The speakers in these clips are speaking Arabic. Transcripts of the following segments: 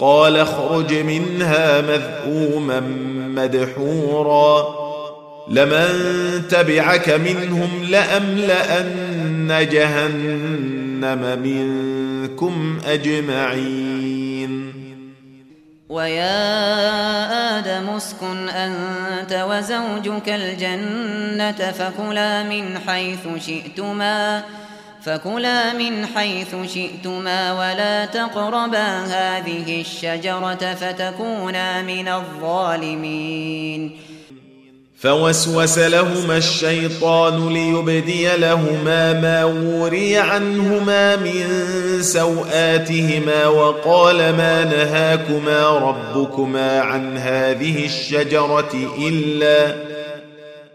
قال اخرج منها مذءوما مدحورا. لمن تبعك منهم لأملأن جهنم منكم أجمعين. ويا آدم اسكن أنت وزوجك الجنة فكلا من حيث شئتما. من حيث شئتما ولا تقربا هذه الشجرة فتكونا من الظالمين. فوسوس لهما الشيطان ليبدي لهما ما وري عنهما من سوآتهما وقال ما نهاكما ربكما عن هذه الشجرة إلا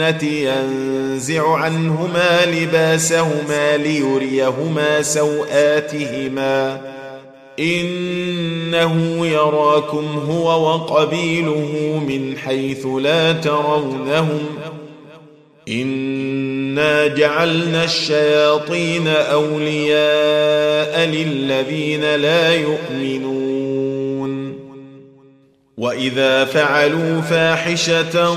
الجنة ينزع عنهما لباسهما ليريهما سوآتهما. إنه يراكم هو وقبيله من حيث لا ترونهم. إنا جعلنا الشياطين أولياء للذين لا يؤمنون. وإذا فعلوا فاحشة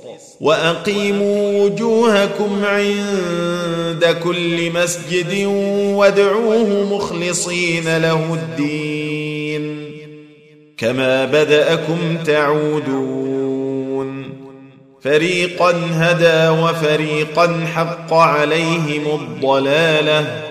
وأقيموا وجوهكم عند كل مسجد وادعوه مخلصين له الدين. كما بدأكم تعودون. فريقا هدى وفريقا حق عليهم الضلالة.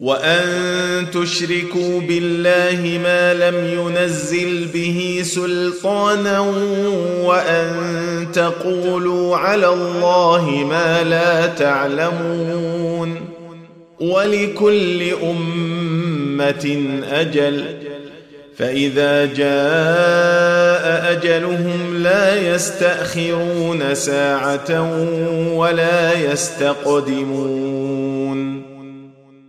وأن تشركوا بالله ما لم ينزل به سلطانا وأن تقولوا على الله ما لا تعلمون ولكل أمة أجل فإذا جاء أجلهم لا يستأخرون ساعة ولا يستقدمون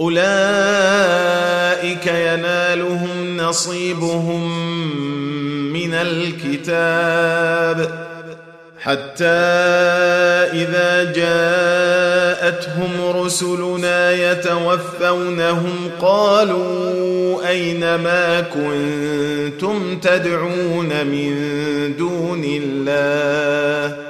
أولئك ينالهم نصيبهم من الكتاب حتى إذا جاءتهم رسلنا يتوفونهم قالوا أين ما كنتم تدعون من دون الله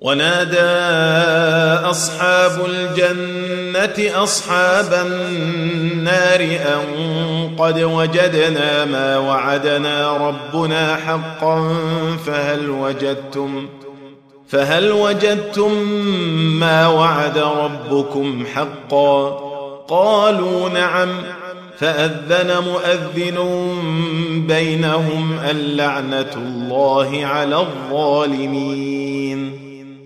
ونادى أصحاب الجنة أصحاب النار أن قد وجدنا ما وعدنا ربنا حقا فهل وجدتم فهل وجدتم ما وعد ربكم حقا قالوا نعم فأذن مؤذن بينهم اللعنة الله على الظالمين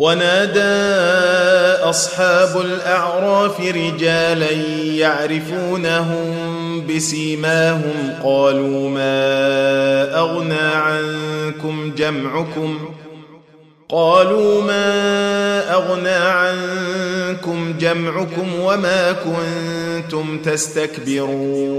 ونادى أصحاب الأعراف رجالا يعرفونهم بسيماهم قالوا ما أغنى عنكم جمعكم قالوا ما أغنى عنكم جمعكم وما كنتم تستكبرون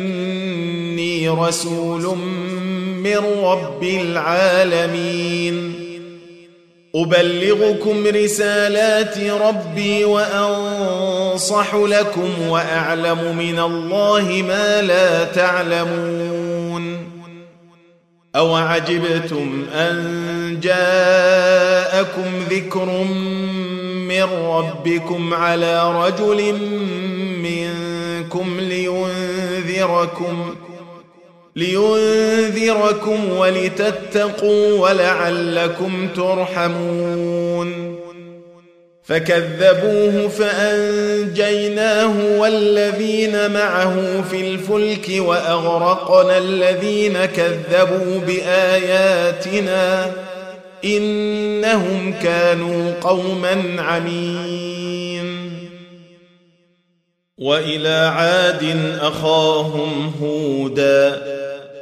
ولكني رسول من رب العالمين. أبلغكم رسالات ربي وأنصح لكم وأعلم من الله ما لا تعلمون. أوعجبتم أن جاءكم ذكر من ربكم على رجل منكم لينذركم ۖ لينذركم ولتتقوا ولعلكم ترحمون. فكذبوه فأنجيناه والذين معه في الفلك وأغرقنا الذين كذبوا بآياتنا إنهم كانوا قوما عمين. وإلى عاد أخاهم هودا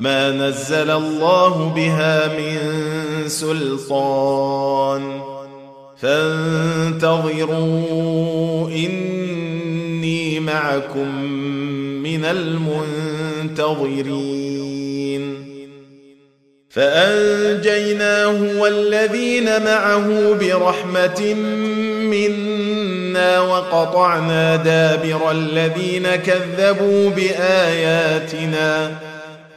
ما نزل الله بها من سلطان. فانتظروا إني معكم من المنتظرين. فأنجيناه والذين معه برحمة منا وقطعنا دابر الذين كذبوا بآياتنا.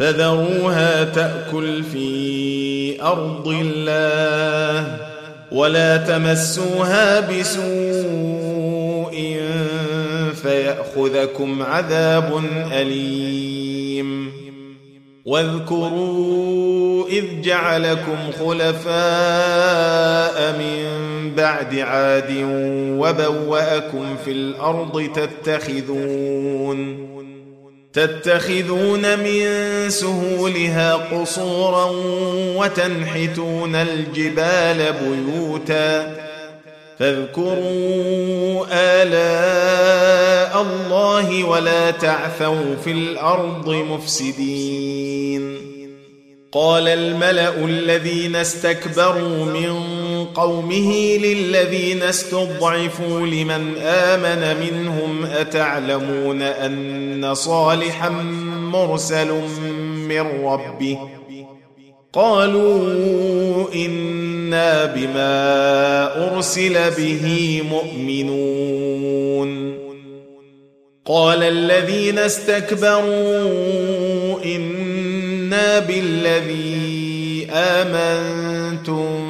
فذروها تأكل في أرض الله ولا تمسوها بسوء فيأخذكم عذاب أليم. واذكروا إذ جعلكم خلفاء من بعد عاد وبوأكم في الأرض تتخذون تتخذون من سهولها قصورا وتنحتون الجبال بيوتا فاذكروا آلاء الله ولا تعثوا في الأرض مفسدين. قال الملأ الذين استكبروا من قومه للذين استضعفوا لمن آمن منهم أتعلمون أن صالحا مرسل من ربه قالوا إنا بما أرسل به مؤمنون قال الذين استكبروا إنا بالذي آمنتم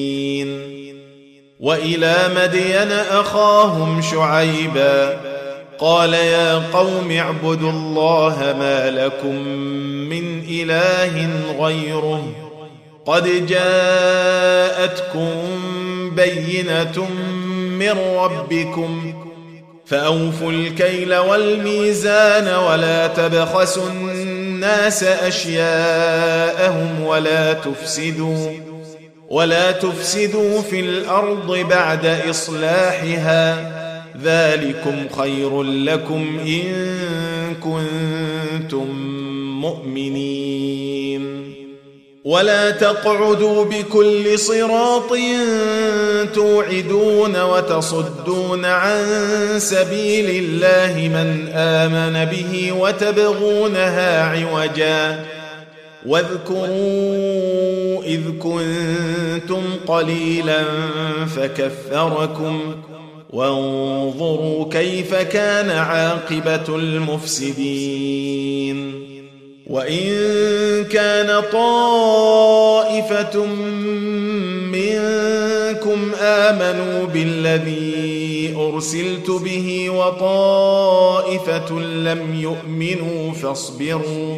وإلى مدين أخاهم شعيبا قال يا قوم اعبدوا الله ما لكم من إله غيره قد جاءتكم بينة من ربكم فأوفوا الكيل والميزان ولا تبخسوا الناس أشياءهم ولا تفسدوا ولا تفسدوا في الأرض بعد إصلاحها ذلكم خير لكم إن كنتم مؤمنين. ولا تقعدوا بكل صراط توعدون وتصدون عن سبيل الله من آمن به وتبغونها عوجا. واذكروا إذ كنتم قليلا فكثركم وانظروا كيف كان عاقبة المفسدين وإن كان طائفة منكم آمنوا بالذي أرسلت به وطائفة لم يؤمنوا فاصبروا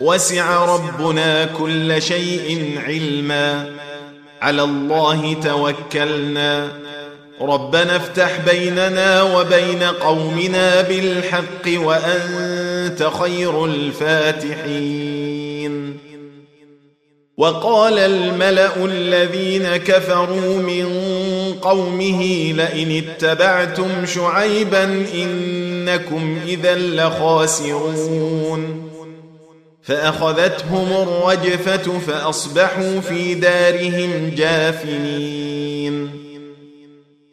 وسع ربنا كل شيء علما. على الله توكلنا. ربنا افتح بيننا وبين قومنا بالحق وأنت خير الفاتحين. وقال الملأ الذين كفروا من قومه لئن اتبعتم شعيبا إنكم إذا لخاسرون. فأخذتهم الرجفة فأصبحوا في دارهم جاثمين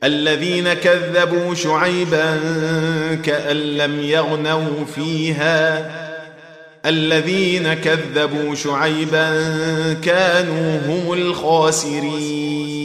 الذين كذبوا شعيبا كأن لم يغنوا فيها. الذين كذبوا شعيبا كانوا هم الخاسرين.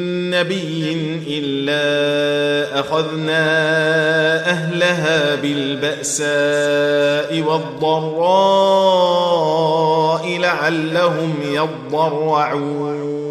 نبي الا اخذنا اهلها بالباساء والضراء لعلهم يضرعون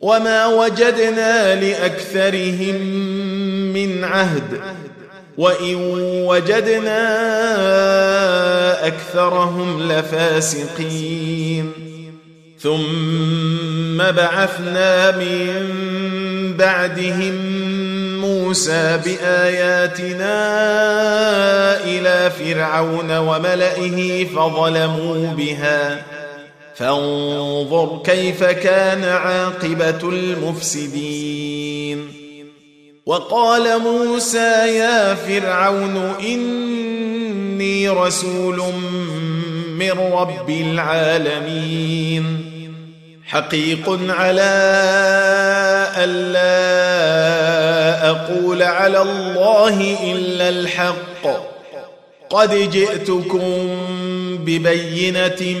وما وجدنا لاكثرهم من عهد وان وجدنا اكثرهم لفاسقين ثم بعثنا من بعدهم موسى باياتنا إلى فرعون وملئه فظلموا بها فانظر كيف كان عاقبة المفسدين. وقال موسى يا فرعون إني رسول من رب العالمين. حقيق على الا أقول على الله إلا الحق. قد جئتكم ببينة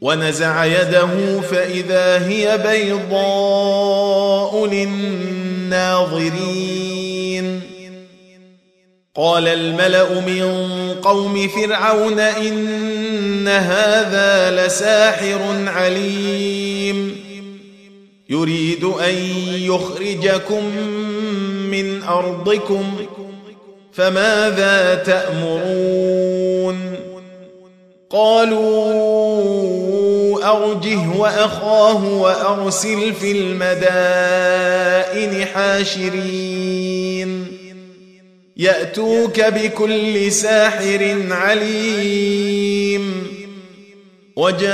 ونزع يده فإذا هي بيضاء للناظرين. قال الملأ من قوم فرعون إن هذا لساحر عليم. يريد أن يخرجكم من أرضكم فماذا تأمرون؟ قالوا أرجه وأخاه وأرسل في المدائن حاشرين. يأتوك بكل ساحر عليم. وجاء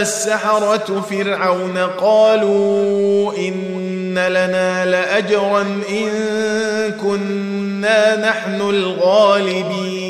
السحرة فرعون قالوا إن لنا لأجرا إن كنا نحن الغالبين.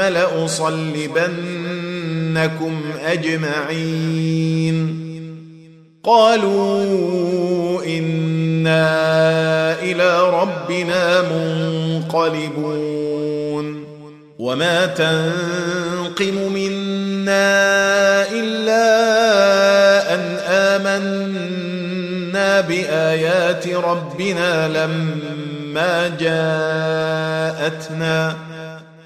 لأصلبنكم أجمعين. قالوا إنا إلى ربنا منقلبون. وما تنقم منا إلا أن آمنا بآيات ربنا لما جاءتنا.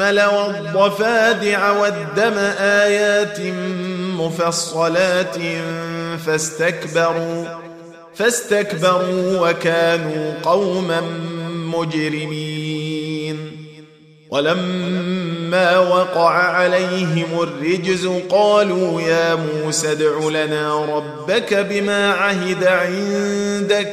والقمل والضفادع والدم آيات مفصلات فاستكبروا فاستكبروا وكانوا قوما مجرمين. ولما وقع عليهم الرجز قالوا يا موسى ادع لنا ربك بما عهد عندك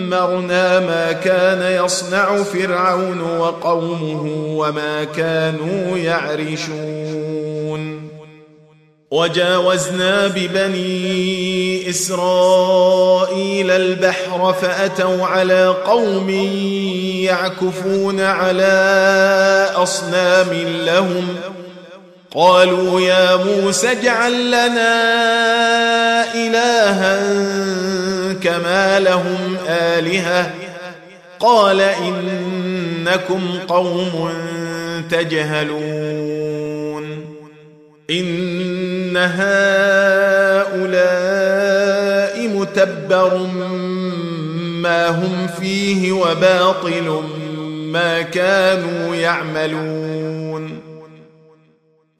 ودمرنا ما كان يصنع فرعون وقومه وما كانوا يعرشون. وجاوزنا ببني إسرائيل البحر فأتوا على قوم يعكفون على أصنام لهم. قالوا يا موسى اجعل لنا إلها كما لهم آلهة. قال إنكم قوم تجهلون. إن هؤلاء متبر ما هم فيه وباطل ما كانوا يعملون.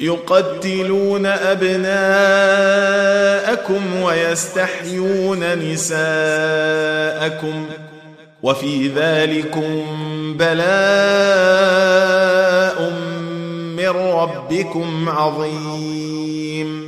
يقتلون أبناءكم ويستحيون نساءكم وفي ذلكم بلاء من ربكم عظيم.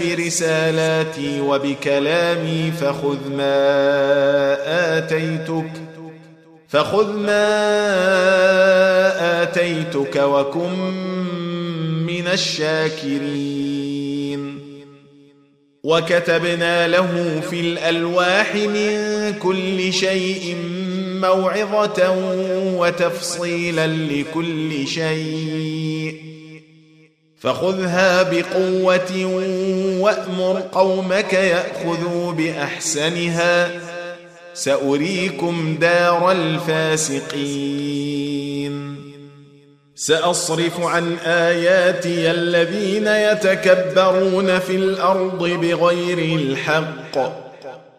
برسالاتي وبكلامي فخذ ما آتيتك فخذ ما آتيتك وكن من الشاكرين. وكتبنا له في الألواح من كل شيء موعظة وتفصيلا لكل شيء. فخذها بقوة وأمر قومك يأخذوا بأحسنها. سأريكم دار الفاسقين. سأصرف عن آياتي الذين يتكبرون في الأرض بغير الحق.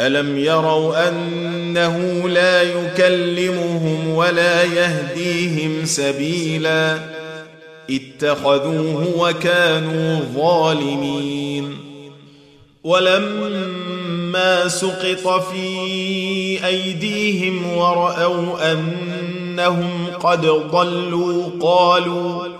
الم يروا انه لا يكلمهم ولا يهديهم سبيلا اتخذوه وكانوا ظالمين ولما سقط في ايديهم وراوا انهم قد ضلوا قالوا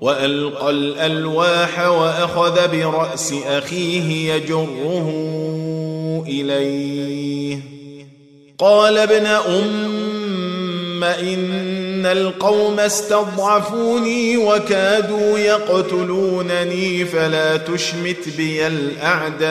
وألقى الألواح وأخذ برأس أخيه يجره إليه. قال ابن أم إن القوم استضعفوني وكادوا يقتلونني فلا تشمت بي الأعداء.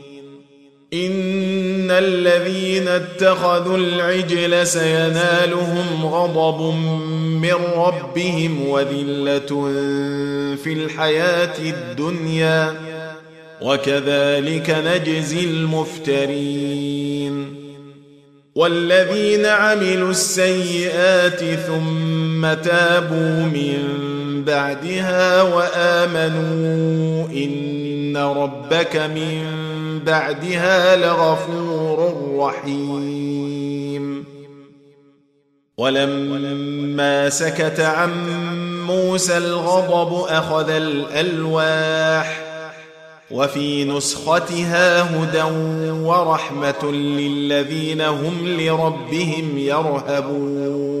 إن الذين اتخذوا العجل سينالهم غضب من ربهم وذلة في الحياة الدنيا. وكذلك نجزي المفترين. والذين عملوا السيئات ثم تابوا من بعدها وآمنوا إن ربك من بعدها لغفور رحيم ولما سكت عن موسى الغضب اخذ الالواح وفي نسختها هدى ورحمه للذين هم لربهم يرهبون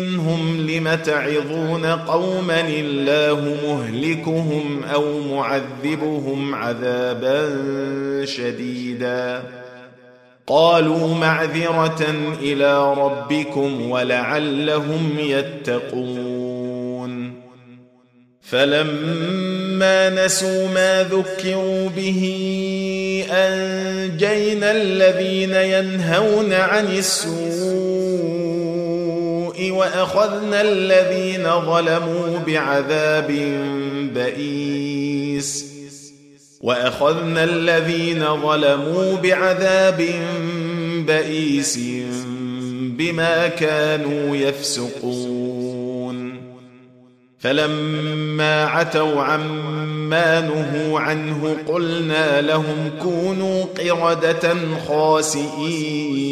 منهم لم تعظون قوما الله مهلكهم أو معذبهم عذابا شديدا. قالوا معذرة إلى ربكم ولعلهم يتقون. فلما نسوا ما ذكروا به أنجينا الذين ينهون عن السوء وأخذنا الذين ظلموا بعذاب بئيس. وأخذنا الذين ظلموا بعذاب بئيس بما كانوا يفسقون. فلما عتوا عما نهوا عنه قلنا لهم كونوا قردة خاسئين.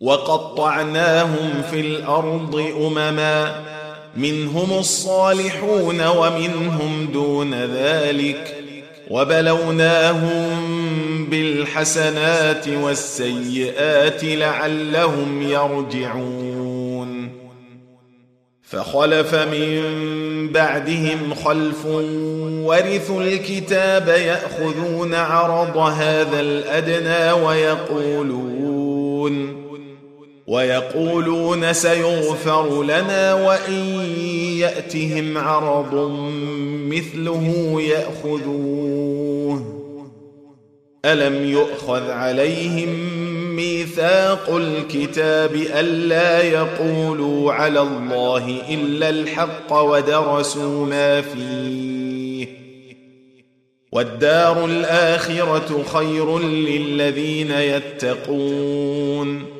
وقطعناهم في الأرض أمما منهم الصالحون ومنهم دون ذلك وبلوناهم بالحسنات والسيئات لعلهم يرجعون فخلف من بعدهم خلف ورثوا الكتاب يأخذون عرض هذا الأدنى ويقولون ويقولون سيغفر لنا وإن يأتهم عرض مثله يأخذوه. ألم يؤخذ عليهم ميثاق الكتاب ألا يقولوا على الله إلا الحق ودرسوا ما فيه. والدار الآخرة خير للذين يتقون.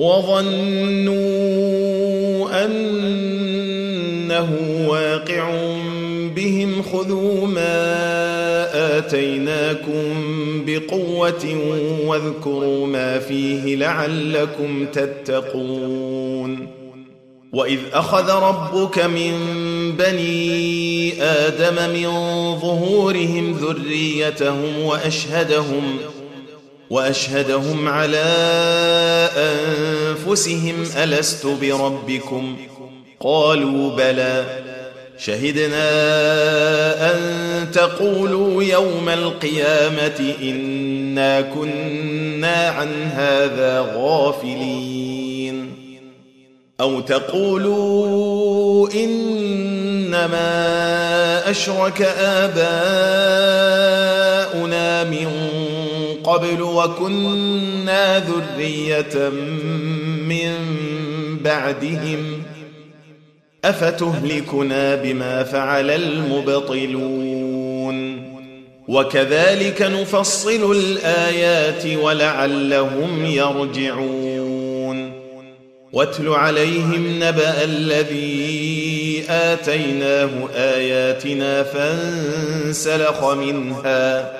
وظنوا أنه واقع بهم خذوا ما آتيناكم بقوة واذكروا ما فيه لعلكم تتقون وإذ أخذ ربك من بني آدم من ظهورهم ذريتهم وأشهدهم وأشهدهم على أنفسهم ألست بربكم؟ قالوا بلى. شهدنا أن تقولوا يوم القيامة إنا كنا عن هذا غافلين. أو تقولوا إنما أشرك آباؤنا من قبل وكنا ذرية من بعدهم أفتهلكنا بما فعل المبطلون وكذلك نفصل الآيات ولعلهم يرجعون واتل عليهم نبأ الذي آتيناه آياتنا فانسلخ منها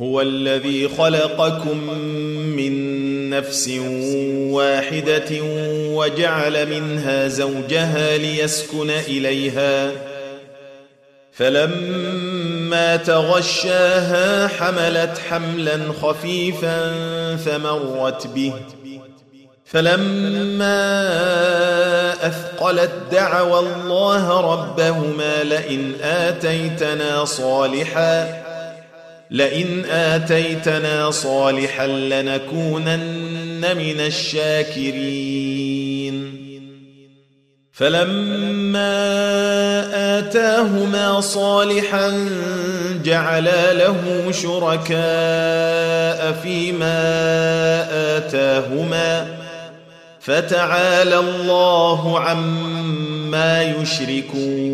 هو الذي خلقكم من نفس واحدة وجعل منها زوجها ليسكن إليها. فلما تغشاها حملت حملا خفيفا فمرت به. فلما أثقلت دعوا الله ربهما لئن آتيتنا صالحا لئن آتيتنا صالحا لنكونن من الشاكرين. فلما آتاهما صالحا جعلا له شركاء فيما آتاهما. فتعالى الله عما يشركون.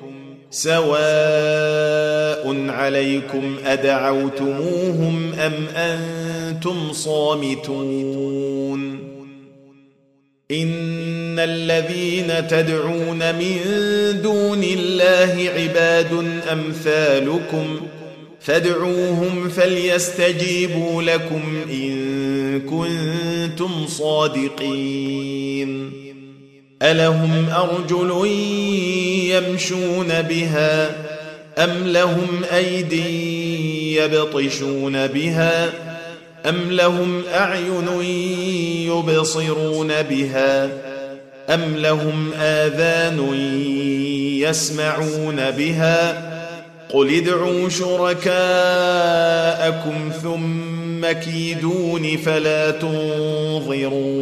سواء عليكم أدعوتموهم أم أنتم صامتون إن الذين تدعون من دون الله عباد أمثالكم فادعوهم فليستجيبوا لكم إن كنتم صادقين الهم ارجل يمشون بها ام لهم ايدي يبطشون بها ام لهم اعين يبصرون بها ام لهم اذان يسمعون بها قل ادعوا شركاءكم ثم كيدون فلا تنظرون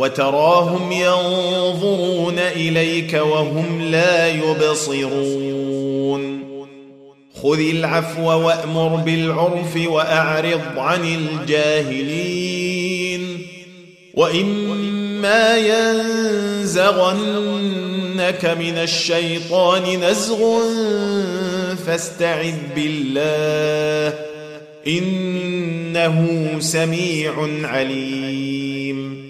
وتراهم ينظرون إليك وهم لا يبصرون. خذ العفو وأمر بالعرف وأعرض عن الجاهلين. وإما ينزغنك من الشيطان نزغ فاستعذ بالله إنه سميع عليم.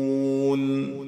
يعلمون